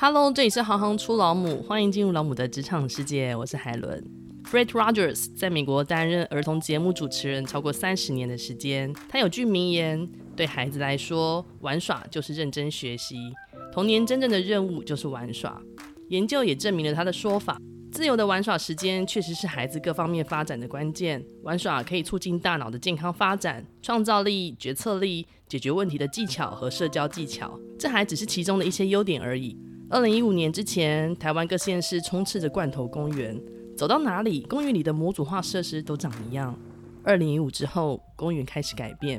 Hello，这里是行行出老母，欢迎进入老母的职场世界。我是海伦。Fred Rogers 在美国担任儿童节目主持人超过三十年的时间。他有句名言：对孩子来说，玩耍就是认真学习，童年真正的任务就是玩耍。研究也证明了他的说法。自由的玩耍时间确实是孩子各方面发展的关键。玩耍可以促进大脑的健康发展、创造力、决策力、解决问题的技巧和社交技巧。这还只是其中的一些优点而已。二零一五年之前，台湾各县市充斥着罐头公园，走到哪里，公园里的模组化设施都长一样。二零一五之后，公园开始改变。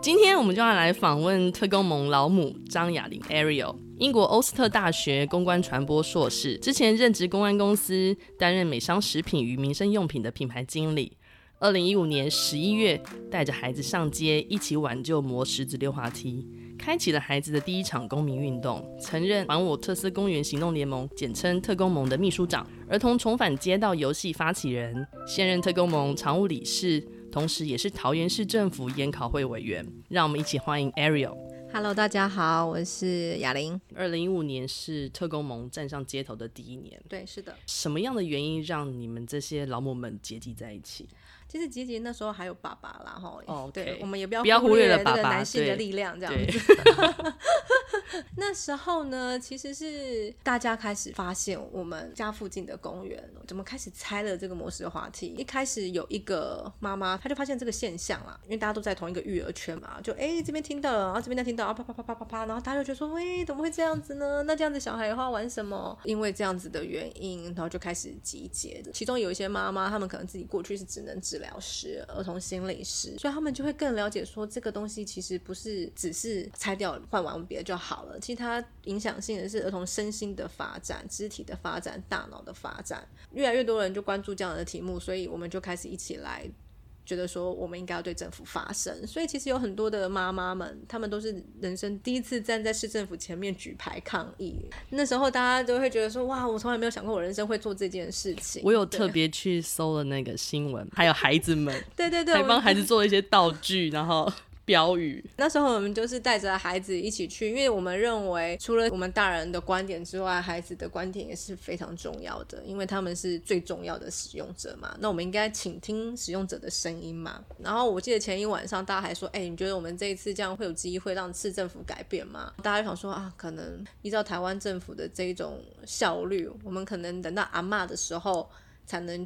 今天我们就要来访问特工盟老母张雅玲 Ariel，英国欧斯特大学公关传播硕士，之前任职公关公司，担任美商食品与民生用品的品牌经理。二零一五年十一月，带着孩子上街，一起挽救磨石子溜滑梯。开启了孩子的第一场公民运动，曾任还我特斯公园行动联盟（简称特工盟）的秘书长，儿童重返街道游戏发起人，现任特工盟常务理事，同时也是桃园市政府研考会委员。让我们一起欢迎 Ariel。Hello，大家好，我是雅玲。二零一五年是特工盟站上街头的第一年，对，是的。什么样的原因让你们这些老母们结集在一起？其实吉吉那时候还有爸爸啦，哈，哦，对，我们也不要不要忽略了这个男性的力量，这样子。那时候呢，其实是大家开始发现我们家附近的公园怎么开始拆了这个磨石滑梯。一开始有一个妈妈，她就发现这个现象啦，因为大家都在同一个育儿圈嘛，就哎这边听到了，然后这边再听到，啊啪啪啪啪啪啪，然后大家就觉得说，喂，怎么会这样子呢？那这样子小孩的话玩什么？因为这样子的原因，然后就开始集结。其中有一些妈妈，她们可能自己过去是只能治疗师、儿童心理师，所以他们就会更了解说，这个东西其实不是只是拆掉换完别的就好了。其实它影响性的是儿童身心的发展、肢体的发展、大脑的发展。越来越多人就关注这样的题目，所以我们就开始一起来觉得说，我们应该要对政府发声。所以其实有很多的妈妈们，她们都是人生第一次站在市政府前面举牌抗议。那时候大家都会觉得说，哇，我从来没有想过我人生会做这件事情。我有特别去搜了那个新闻，还有孩子们，对 对对，还帮孩子做了一些道具，然后。标语。那时候我们就是带着孩子一起去，因为我们认为除了我们大人的观点之外，孩子的观点也是非常重要的，因为他们是最重要的使用者嘛。那我们应该倾听使用者的声音嘛。然后我记得前一晚上大家还说：“哎、你觉得我们这一次这样会有机会让市政府改变吗？”大家就想说啊，可能依照台湾政府的这一种效率，我们可能等到阿嬷的时候才能。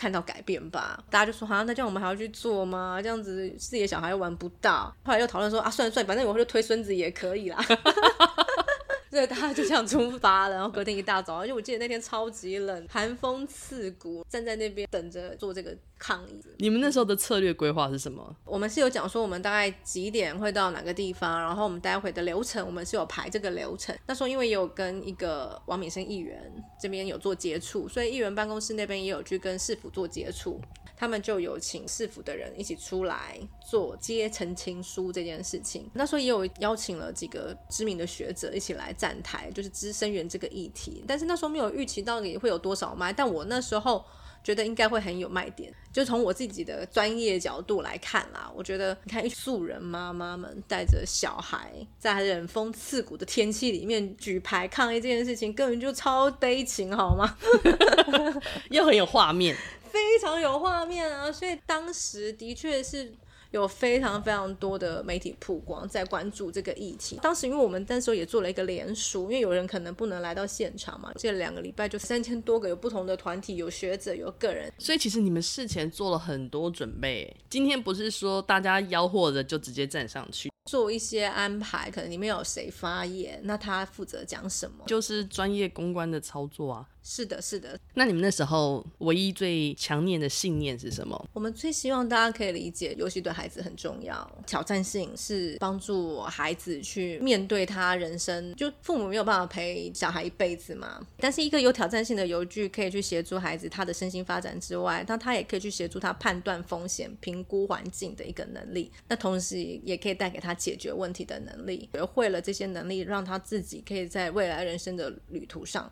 看到改变吧，大家就说好、啊、那这样我们还要去做吗？这样子自己的小孩又玩不到。后来又讨论说啊，算了算了，反正我就推孙子也可以啦。所以大家就这样出发了，然后隔天一大早，而且我记得那天超级冷，寒风刺骨，站在那边等着做这个抗议。你们那时候的策略规划是什么？我们是有讲说我们大概几点会到哪个地方，然后我们待会的流程，我们是有排这个流程。那时候因为也有跟一个王敏生议员这边有做接触，所以议员办公室那边也有去跟市府做接触。他们就有请市府的人一起出来做接澄清书这件事情。那时候也有邀请了几个知名的学者一起来站台，就是资声援这个议题。但是那时候没有预期到底会有多少麦，但我那时候觉得应该会很有卖点。就从我自己的专业角度来看啦，我觉得你看一素人妈妈们带着小孩在冷风刺骨的天气里面举牌抗议这件事情，根本就超悲情，好吗？又很有画面。非常有画面啊，所以当时的确是有非常非常多的媒体曝光在关注这个议题。当时因为我们那时候也做了一个联署，因为有人可能不能来到现场嘛，这两个礼拜就三千多个，有不同的团体，有学者，有个人，所以其实你们事前做了很多准备。今天不是说大家吆喝着就直接站上去。做一些安排，可能里面有谁发言，那他负责讲什么，就是专业公关的操作啊。是的，是的。那你们那时候唯一最强烈的信念是什么？我们最希望大家可以理解，游戏对孩子很重要，挑战性是帮助孩子去面对他人生。就父母没有办法陪小孩一辈子嘛，但是一个有挑战性的游具可以去协助孩子他的身心发展之外，那他也可以去协助他判断风险、评估环境的一个能力。那同时也可以带给他。解决问题的能力，学会了这些能力，让他自己可以在未来人生的旅途上，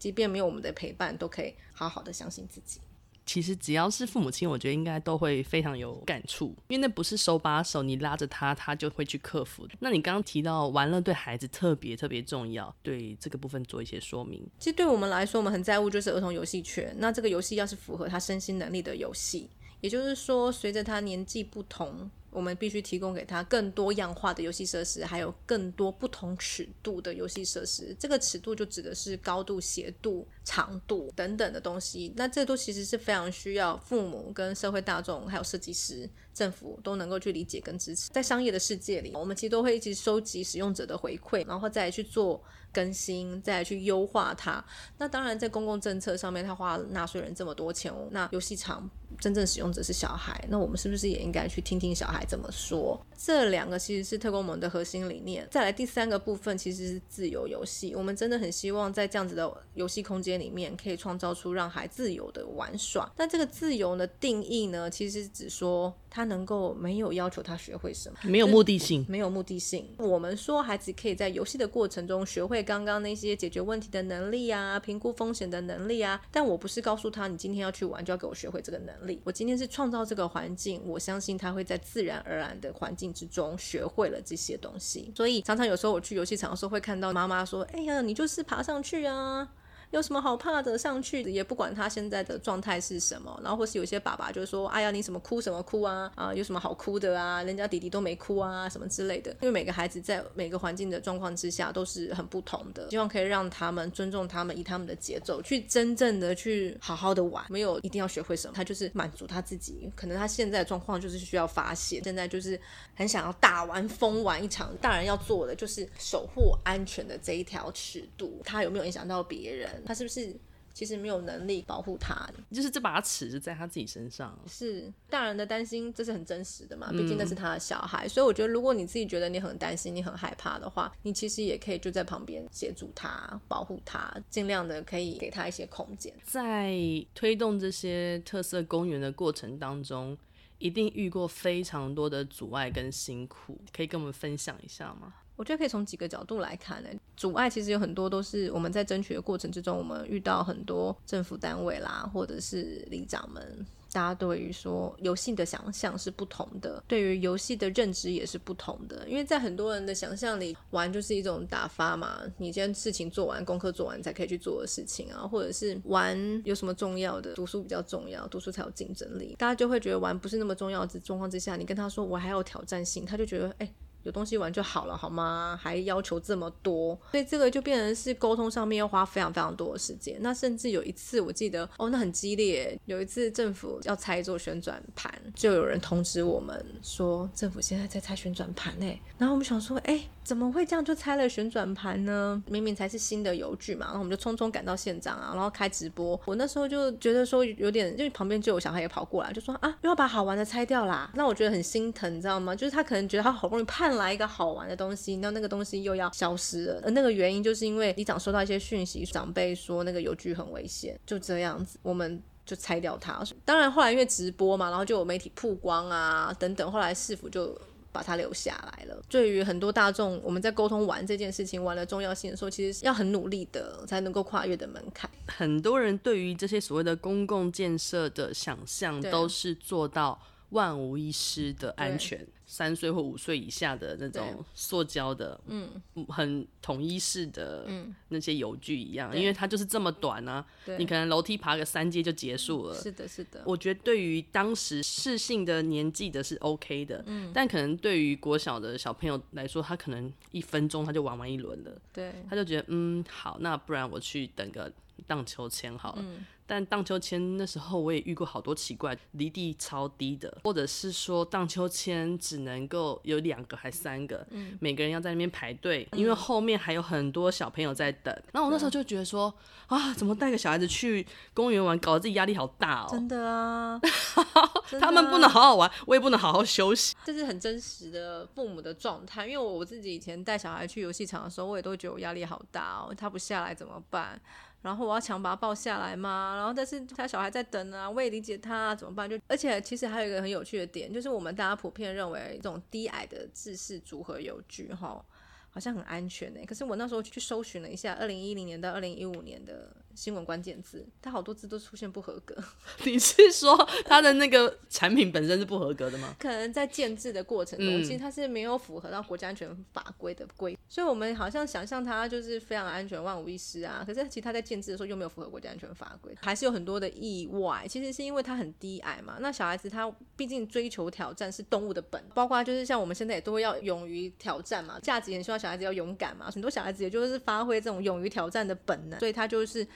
即便没有我们的陪伴，都可以好好的相信自己。其实只要是父母亲，我觉得应该都会非常有感触，因为那不是手把手，你拉着他，他就会去克服。那你刚刚提到玩乐对孩子特别特别重要，对这个部分做一些说明。其实对我们来说，我们很在乎就是儿童游戏圈。那这个游戏要是符合他身心能力的游戏，也就是说，随着他年纪不同。我们必须提供给他更多样化的游戏设施，还有更多不同尺度的游戏设施。这个尺度就指的是高度、斜度、长度等等的东西。那这都其实是非常需要父母跟社会大众，还有设计师、政府都能够去理解跟支持。在商业的世界里，我们其实都会一直收集使用者的回馈，然后再去做更新，再去优化它。那当然，在公共政策上面，他花纳税人这么多钱，那游戏场。真正使用者是小孩，那我们是不是也应该去听听小孩怎么说？这两个其实是特工盟的核心理念。再来第三个部分其实是自由游戏，我们真的很希望在这样子的游戏空间里面，可以创造出让孩子自由的玩耍。但这个自由的定义呢，其实只说他能够没有要求他学会什么，没有目的性，没有目的性。我们说孩子可以在游戏的过程中学会刚刚那些解决问题的能力啊，评估风险的能力啊。但我不是告诉他，你今天要去玩就要给我学会这个能力。我今天是创造这个环境，我相信他会在自然而然的环境之中学会了这些东西。所以常常有时候我去游戏场的时候，会看到妈妈说：“哎呀，你就是爬上去啊。”有什么好怕的？上去也不管他现在的状态是什么，然后或是有些爸爸就说：“哎呀，你什么哭什么哭啊？啊，有什么好哭的啊？人家弟弟都没哭啊，什么之类的。”因为每个孩子在每个环境的状况之下都是很不同的，希望可以让他们尊重他们，以他们的节奏去真正的去好好的玩，没有一定要学会什么，他就是满足他自己。可能他现在的状况就是需要发泄，现在就是很想要大玩疯玩一场。大人要做的就是守护安全的这一条尺度，他有没有影响到别人？他是不是其实没有能力保护他？就是这把尺是在他自己身上。是大人的担心，这是很真实的嘛？毕竟那是他的小孩，嗯、所以我觉得，如果你自己觉得你很担心、你很害怕的话，你其实也可以就在旁边协助他、保护他，尽量的可以给他一些空间。在推动这些特色公园的过程当中，一定遇过非常多的阻碍跟辛苦，可以跟我们分享一下吗？我觉得可以从几个角度来看呢。阻碍其实有很多，都是我们在争取的过程之中，我们遇到很多政府单位啦，或者是里长们，大家对于说游戏的想象是不同的，对于游戏的认知也是不同的。因为在很多人的想象里，玩就是一种打发嘛，你今天事情做完，功课做完才可以去做的事情啊，或者是玩有什么重要的，读书比较重要，读书才有竞争力，大家就会觉得玩不是那么重要的状况之下，你跟他说我还有挑战性，他就觉得哎。有东西玩就好了，好吗？还要求这么多，所以这个就变成是沟通上面要花非常非常多的时间。那甚至有一次，我记得哦，那很激烈。有一次政府要拆一座旋转盘，就有人通知我们说，政府现在在拆旋转盘诶。然后我们想说，哎，怎么会这样就拆了旋转盘呢？明明才是新的邮具嘛。然后我们就匆匆赶到现场啊，然后开直播。我那时候就觉得说有点，因为旁边就有小孩也跑过来，就说啊，又要把好玩的拆掉啦。那我觉得很心疼，你知道吗？就是他可能觉得他好不容易盼来一个好玩的东西，那那个东西又要消失了。而那个原因就是因为里长收到一些讯息，长辈说那个邮具很危险，就这样子，我们就拆掉它。当然后来因为直播嘛，然后就有媒体曝光啊等等，后来市府就把它留下来了。对于很多大众，我们在沟通玩这件事情玩的重要性的时候，其实要很努力的才能够跨越的门槛。很多人对于这些所谓的公共建设的想象，都是做到万无一失的安全。三岁或五岁以下的那种塑胶的，嗯，很统一式的那些游具一样，因为它就是这么短啊，你可能楼梯爬个三阶就结束了。是的，是的。我觉得对于当时适性的年纪的是 OK 的，嗯，但可能对于国小的小朋友来说，他可能一分钟他就玩完一轮了，对，他就觉得嗯好，那不然我去等个荡秋千好了。但荡秋千那时候我也遇过好多奇怪，离地超低的，或者是说荡秋千只能够有两个还三个，嗯，每个人要在那边排队，因为后面还有很多小朋友在等。那、嗯、我那时候就觉得说，啊，怎么带个小孩子去公园玩，搞得自己压力好大哦。真的啊，他们不能好好玩，我也不能好好休息，这是很真实的父母的状态。因为我我自己以前带小孩去游戏场的时候，我也都觉得我压力好大哦，他不下来怎么办？然后我要强把他抱下来嘛，然后但是他小孩在等啊，我也理解他啊，怎么办？就而且其实还有一个很有趣的点，就是我们大家普遍认为这种低矮的制式组合游具哈，好像很安全呢。可是我那时候去搜寻了一下，二零一零年到二零一五年的新闻关键字，它好多字都出现不合格。你是说它的那个产品本身是不合格的吗？可能在建制的过程中，嗯、其实它是没有符合到国家安全法规的规，所以我们好像想象它就是非常安全、万无一失啊。可是其实它在建制的时候又没有符合国家安全法规，还是有很多的意外。其实是因为它很低矮嘛。那小孩子他毕竟追求挑战是动物的本，包括就是像我们现在也都会要勇于挑战嘛，价值也希望小孩子要勇敢嘛。很多小孩子也就是发挥这种勇于挑战的本能，所以他就是。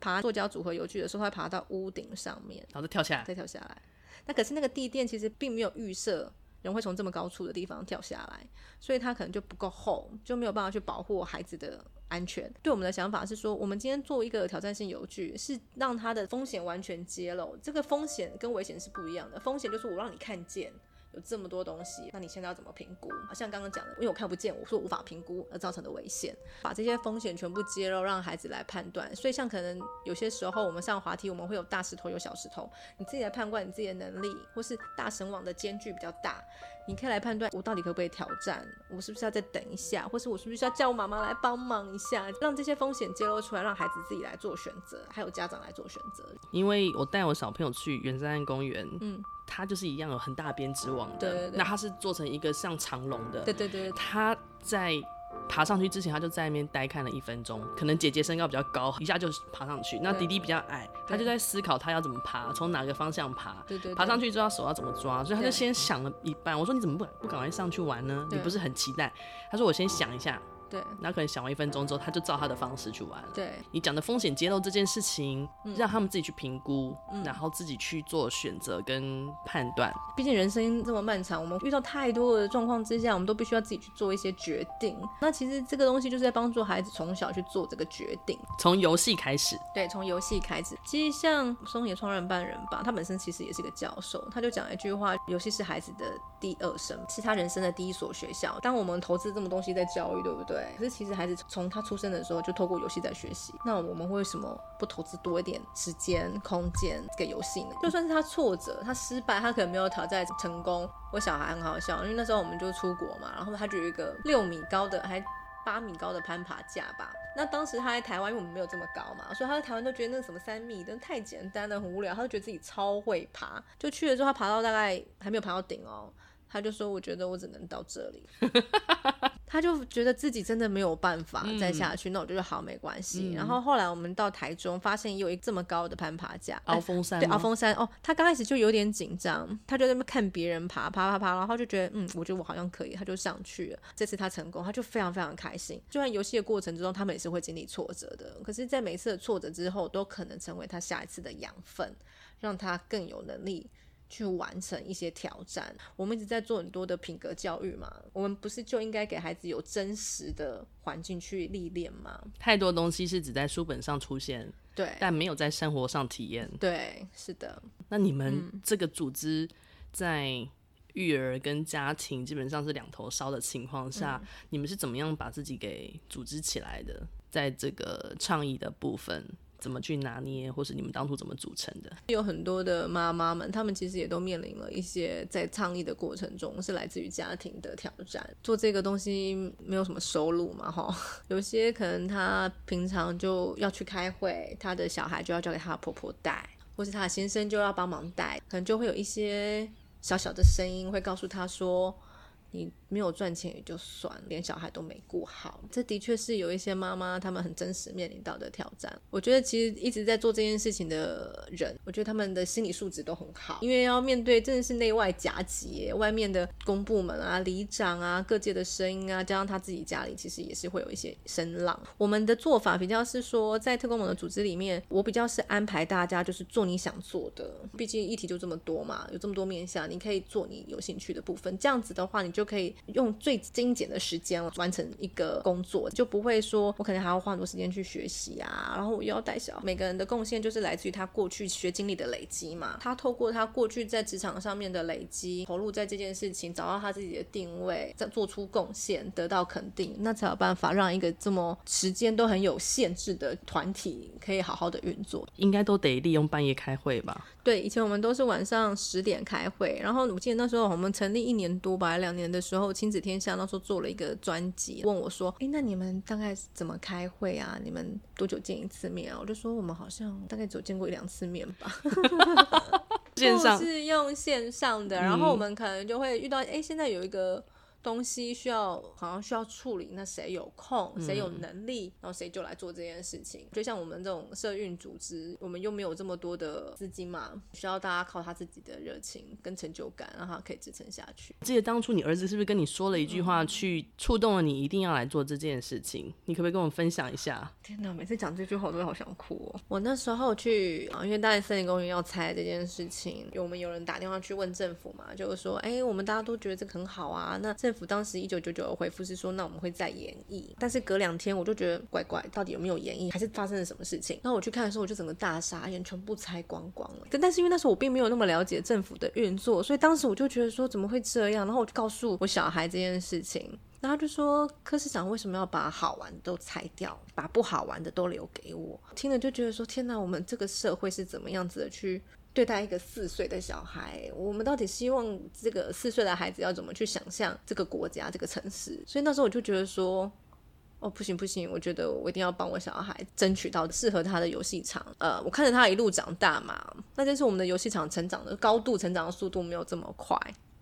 爬塑胶组合游具的时候，他会爬到屋顶上面，然后再跳下来，再跳下来。那可是那个地垫其实并没有预设人会从这么高处的地方跳下来，所以它可能就不够厚，就没有办法去保护孩子的安全。对我们的想法是说，我们今天做一个挑战性游具，是让它的风险完全揭露。这个风险跟危险是不一样的，风险就是我让你看见。有这么多东西，那你现在要怎么评估？好像刚刚讲的，因为我看不见，我说无法评估而造成的危险，把这些风险全部揭露，让孩子来判断。所以像可能有些时候我们上滑梯，我们会有大石头，有小石头，你自己来判断你自己的能力，或是大神网的间距比较大。你可以来判断我到底可不可以挑战，我是不是要再等一下，或是我是不是要叫我妈妈来帮忙一下，让这些风险揭露出来，让孩子自己来做选择，还有家长来做选择。因为我带我小朋友去圆山公园，嗯，它就是一样有很大编织网的，对对对，那它是做成一个像长龙的，对对对，它在。爬上去之前，他就在那边呆看了一分钟。可能姐姐身高比较高，一下就爬上去。那弟弟比较矮，他就在思考他要怎么爬，从哪个方向爬。对对对。爬上去之后手要怎么抓，所以他就先想了一半。我说你怎么不不赶快上去玩呢？你不是很期待？他说我先想一下。对，然后可能想完一分钟之后，他就照他的方式去玩了。对，你讲的风险揭露这件事情，嗯、让他们自己去评估，嗯、然后自己去做选择跟判断。毕竟人生这么漫长，我们遇到太多的状况之下，我们都必须要自己去做一些决定。那其实这个东西就是在帮助孩子从小去做这个决定，从游戏开始。对，从游戏开始。其实像松野创办人吧，他本身其实也是一个教授，他就讲一句话：游戏是孩子的第二生，是他人生的第一所学校。当我们投资这么东西在教育，对不对？对可是其实孩子从他出生的时候就透过游戏在学习，那我们为什么不投资多一点时间、空间给游戏呢？就算是他挫折、他失败，他可能没有挑战成功。我小孩很好笑，因为那时候我们就出国嘛，然后他就有一个六米高的，还八米高的攀爬架吧。那当时他在台湾，因为我们没有这么高嘛，所以他在台湾都觉得那个什么三米，真的太简单了，很无聊。他就觉得自己超会爬，就去了之后，他爬到大概还没有爬到顶哦。他就说：“我觉得我只能到这里。”他就觉得自己真的没有办法再下去。嗯、那我就说好，没关系。嗯、然后后来我们到台中，发现有一个这么高的攀爬架，鳌峰山。对，鳌峰山。哦，他刚开始就有点紧张，他就在那边看别人爬，爬爬爬，然后就觉得，嗯，我觉得我好像可以，他就上去了。这次他成功，他就非常非常开心。就在游戏的过程之中，他们也是会经历挫折的。可是，在每一次的挫折之后，都可能成为他下一次的养分，让他更有能力。去完成一些挑战，我们一直在做很多的品格教育嘛。我们不是就应该给孩子有真实的环境去历练吗？太多东西是只在书本上出现，对，但没有在生活上体验。对，是的。那你们这个组织在育儿跟家庭基本上是两头烧的情况下，嗯、你们是怎么样把自己给组织起来的？在这个倡议的部分。怎么去拿捏，或是你们当初怎么组成的？有很多的妈妈们，她们其实也都面临了一些在倡议的过程中是来自于家庭的挑战。做这个东西没有什么收入嘛，哈，有些可能她平常就要去开会，她的小孩就要交给她的婆婆带，或是她的先生就要帮忙带，可能就会有一些小小的声音会告诉她说。你没有赚钱也就算，连小孩都没顾好，这的确是有一些妈妈她们很真实面临到的挑战。我觉得其实一直在做这件事情的人，我觉得他们的心理素质都很好，因为要面对真的是内外夹击，外面的公部门啊、里长啊、各界的声音啊，加上他自己家里其实也是会有一些声浪。我们的做法比较是说，在特工盟的组织里面，我比较是安排大家就是做你想做的，毕竟议题就这么多嘛，有这么多面向，你可以做你有兴趣的部分。这样子的话，你。就可以用最精简的时间完成一个工作，就不会说我可能还要花很多时间去学习啊，然后我又要带小。每个人的贡献就是来自于他过去学经历的累积嘛。他透过他过去在职场上面的累积，投入在这件事情，找到他自己的定位，再做出贡献，得到肯定，那才有办法让一个这么时间都很有限制的团体可以好好的运作。应该都得利用半夜开会吧？对，以前我们都是晚上十点开会，然后我记得那时候我们成立一年多吧，两年。的时候，亲子天下那时候做了一个专辑，问我说：“哎，那你们大概怎么开会啊？你们多久见一次面啊？”我就说：“我们好像大概只有见过一两次面吧。”线上 是用线上的，然后我们可能就会遇到，哎，现在有一个。东西需要好像需要处理，那谁有空，谁有能力，然后谁就来做这件事情。就像我们这种社运组织，我们又没有这么多的资金嘛，需要大家靠他自己的热情跟成就感，让他可以支撑下去。记得当初你儿子是不是跟你说了一句话，去触动了你，一定要来做这件事情？你可不可以跟我们分享一下？天哪，每次讲这句话我都会好想哭哦。我那时候去啊，因为大安森林公园要拆这件事情，我们有人打电话去问政府嘛，就是说，哎，我们大家都觉得这个很好啊，那政府当时一九九九的回复是说，那我们会再研议。但是隔两天我就觉得怪怪，到底有没有演绎，还是发生了什么事情？然后我去看的时候，我就整个大傻眼，全部拆光光了。但但是因为那时候我并没有那么了解政府的运作，所以当时我就觉得说怎么会这样？然后我就告诉我小孩这件事情，然后就说柯市长为什么要把好玩的都拆掉，把不好玩的都留给我？听了就觉得说天哪，我们这个社会是怎么样子的去？对待一个四岁的小孩，我们到底希望这个四岁的孩子要怎么去想象这个国家、这个城市？所以那时候我就觉得说，哦，不行不行，我觉得我一定要帮我小孩争取到适合他的游戏场。呃，我看着他一路长大嘛，那就是我们的游戏场成长的高度、成长的速度没有这么快，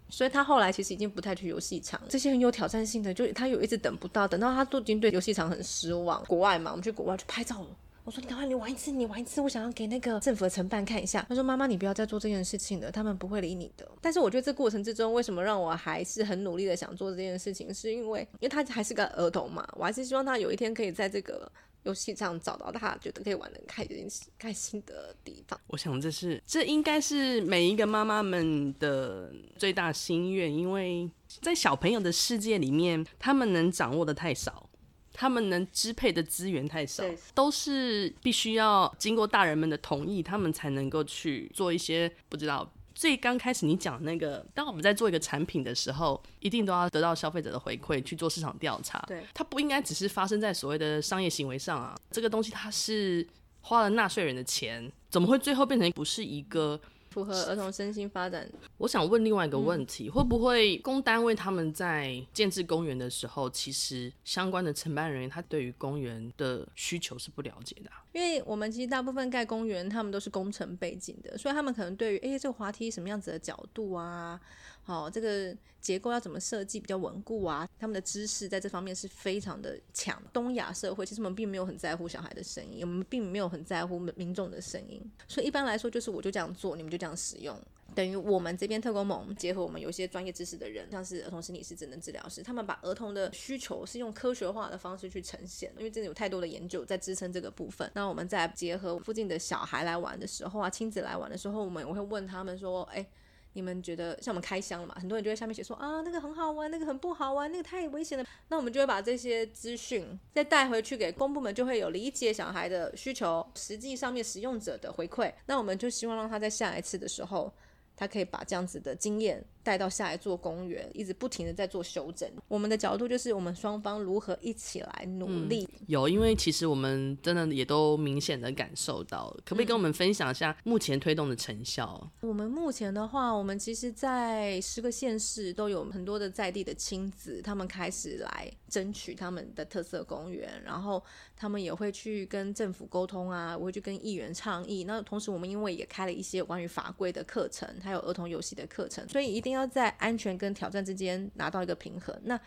所以他后来其实已经不太去游戏场。这些很有挑战性的，就他有一直等不到，等到他都已经对游戏场很失望。国外嘛，我们去国外去拍照。我说：“你赶快，你玩一次，你玩一次，我想要给那个政府的承办看一下。”他说：“妈妈，你不要再做这件事情了，他们不会理你的。”但是我觉得这过程之中，为什么让我还是很努力的想做这件事情，是因为因为他还是个儿童嘛，我还是希望他有一天可以在这个游戏上找到他觉得可以玩的开心开心的地方。我想这是这应该是每一个妈妈们的最大心愿，因为在小朋友的世界里面，他们能掌握的太少。他们能支配的资源太少，都是必须要经过大人们的同意，他们才能够去做一些不知道。最刚开始你讲那个，当我们在做一个产品的时候，一定都要得到消费者的回馈去做市场调查。对，它不应该只是发生在所谓的商业行为上啊。这个东西它是花了纳税人的钱，怎么会最后变成不是一个？符合儿童身心发展。我想问另外一个问题，嗯、会不会公单位他们在建置公园的时候，其实相关的承办人员他对于公园的需求是不了解的、啊？因为我们其实大部分盖公园，他们都是工程背景的，所以他们可能对于哎这个滑梯什么样子的角度啊。好，这个结构要怎么设计比较稳固啊？他们的知识在这方面是非常的强。东亚社会其实我们并没有很在乎小孩的声音，我们并没有很在乎民众的声音，所以一般来说就是我就这样做，你们就这样使用。等于我们这边特工盟结合我们有些专业知识的人，像是儿童心理师、智能治疗师，他们把儿童的需求是用科学化的方式去呈现，因为真的有太多的研究在支撑这个部分。那我们在结合附近的小孩来玩的时候啊，亲子来玩的时候，我们我会问他们说，哎。你们觉得像我们开箱了嘛？很多人就在下面写说啊，那个很好玩，那个很不好玩，那个太危险了。那我们就会把这些资讯再带回去给公部门，就会有理解小孩的需求，实际上面使用者的回馈。那我们就希望让他在下一次的时候，他可以把这样子的经验。带到下一座公园，一直不停的在做修整。我们的角度就是，我们双方如何一起来努力。嗯、有，因为其实我们真的也都明显的感受到，可不可以跟我们分享一下目前推动的成效？嗯、我们目前的话，我们其实，在十个县市都有很多的在地的亲子，他们开始来争取他们的特色公园，然后他们也会去跟政府沟通啊，我会去跟议员倡议。那同时，我们因为也开了一些有关于法规的课程，还有儿童游戏的课程，所以一定要。要在安全跟挑战之间拿到一个平衡，那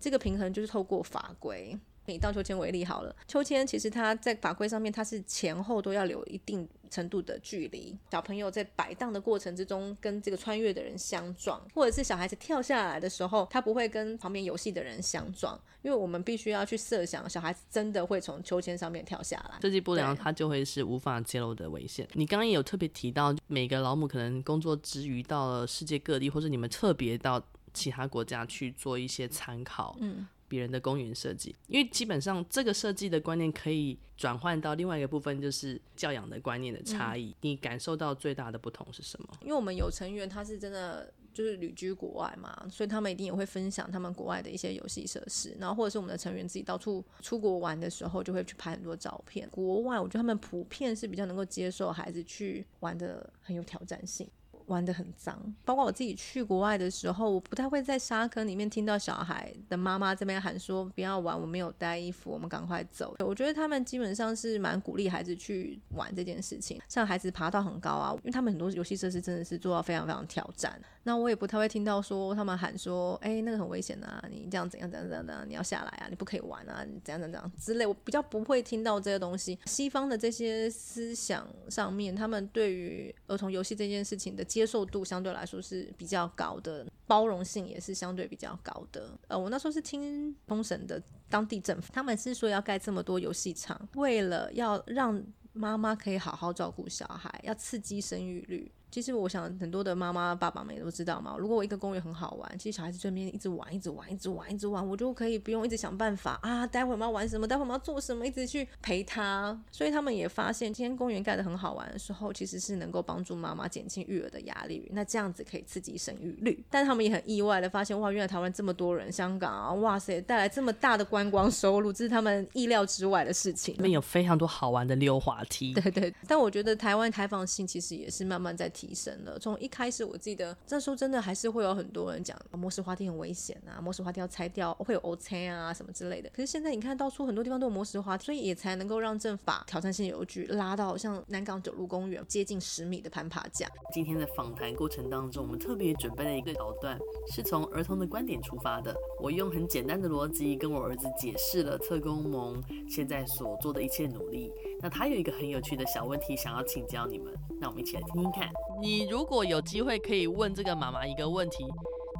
这个平衡就是透过法规。以荡秋千为例好了，秋千其实它在法规上面，它是前后都要留一定程度的距离。小朋友在摆荡的过程之中，跟这个穿越的人相撞，或者是小孩子跳下来的时候，他不会跟旁边游戏的人相撞，因为我们必须要去设想，小孩子真的会从秋千上面跳下来，设计不良，它就会是无法揭露的危险。你刚刚也有特别提到，每个老母可能工作之余到了世界各地，或者你们特别到其他国家去做一些参考，嗯。别人的公园设计，因为基本上这个设计的观念可以转换到另外一个部分，就是教养的观念的差异。嗯。你感受到最大的不同是什么？因为我们有成员，他是真的就是旅居国外嘛，所以他们一定也会分享他们国外的一些游戏设施，然后或者是我们的成员自己到处出国玩的时候，就会去拍很多照片。国外，我觉得他们普遍是比较能够接受孩子去玩的很有挑战性。玩得很脏。包括我自己去国外的时候，我不太会在沙坑里面听到小孩的妈妈这边喊说不要玩，我没有带衣服，我们赶快走。我觉得他们基本上是蛮鼓励孩子去玩这件事情，像孩子爬到很高啊，因为他们很多游戏设施真的是做到非常非常挑战。那我也不太会听到说他们喊说，哎，那个很危险啊，你这样怎样怎样怎样，你要下来啊，你不可以玩啊，你怎样怎样怎样之类，我比较不会听到这些东西。西方的这些思想上面，他们对于儿童游戏这件事情的接受度相对来说是比较高的，包容性也是相对比较高的。呃，我那时候是听冲绳的当地政府，他们是说要盖这么多游戏场，为了要让妈妈可以好好照顾小孩，要刺激生育率。其实我想很多的妈妈爸爸们也都知道嘛。如果我一个公园很好玩，其实小孩子这边一直玩，一直玩，一直玩，一直玩，我就可以不用一直想办法啊，待会我们要玩什么，待会我们要做什么，一直去陪他。所以他们也发现，今天公园盖得很好玩的时候，其实是能够帮助妈妈减轻育儿的压力。那这样子可以刺激生育率。但他们也很意外的发现，哇，原来台湾这么多人，香港啊，哇塞，带来这么大的观光收入，这是他们意料之外的事情。里面有非常多好玩的溜滑梯。对对。但我觉得台湾开放性其实也是慢慢在提提升了。从一开始，我记得这时候真的还是会有很多人讲磨石滑梯很危险啊，磨石滑梯要拆掉会有乌青啊什么之类的。可是现在你看到处很多地方都有磨石滑梯，所以也才能够让政法挑战性游具拉到像南港九路公园接近十米的攀爬架。今天的访谈过程当中，我们特别准备了一个桥段，是从儿童的观点出发的。我用很简单的逻辑跟我儿子解释了特工盟现在所做的一切努力。那他有一个很有趣的小问题想要请教你们，那我们一起来听听看。你如果有机会可以问这个妈妈一个问题，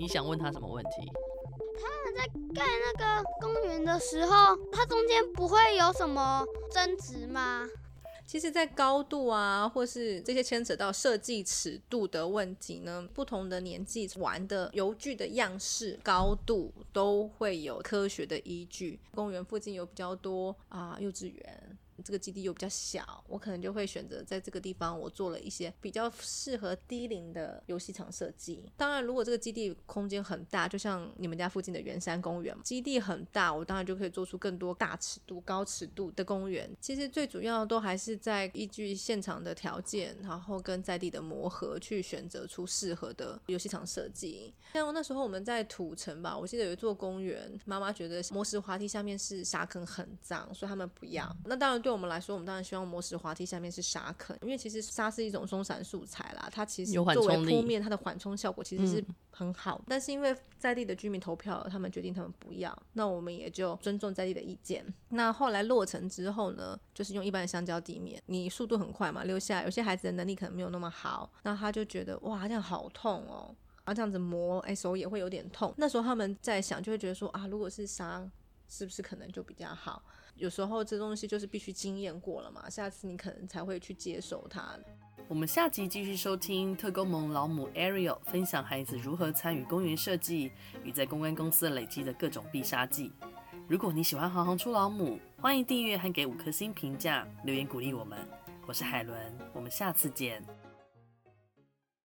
你想问她什么问题？他们在盖那个公园的时候，它中间不会有什么争执吗？其实，在高度啊，或是这些牵扯到设计尺度的问题呢，不同的年纪玩的游具的样式、高度都会有科学的依据。公园附近有比较多啊，幼稚园。这个基地又比较小，我可能就会选择在这个地方，我做了一些比较适合低龄的游戏场设计。当然，如果这个基地空间很大，就像你们家附近的圆山公园，基地很大，我当然就可以做出更多大尺度、高尺度的公园。其实最主要都还是在依据现场的条件，然后跟在地的磨合，去选择出适合的游戏场设计。像那时候我们在土城吧，我记得有一座公园，妈妈觉得磨石滑梯下面是沙坑很脏，所以他们不要。那当然。对我们来说，我们当然希望磨石滑梯下面是沙坑，因为其实沙是一种松散素材啦，它其实作为铺面，它的缓冲效果其实是很好。嗯、但是因为在地的居民投票，他们决定他们不要，那我们也就尊重在地的意见。那后来落成之后呢，就是用一般的橡胶地面，你速度很快嘛，溜下来，有些孩子的能力可能没有那么好，那他就觉得哇，这样好痛哦，然后这样子磨，哎，手也会有点痛。那时候他们在想，就会觉得说啊，如果是沙，是不是可能就比较好？有时候这东西就是必须经验过了嘛，下次你可能才会去接受它。我们下集继续收听特工盟老母 Ariel 分享孩子如何参与公园设计与在公关公司累积的各种必杀技。如果你喜欢《行行出老母》，欢迎订阅和给五颗星评价，留言鼓励我们。我是海伦，我们下次见。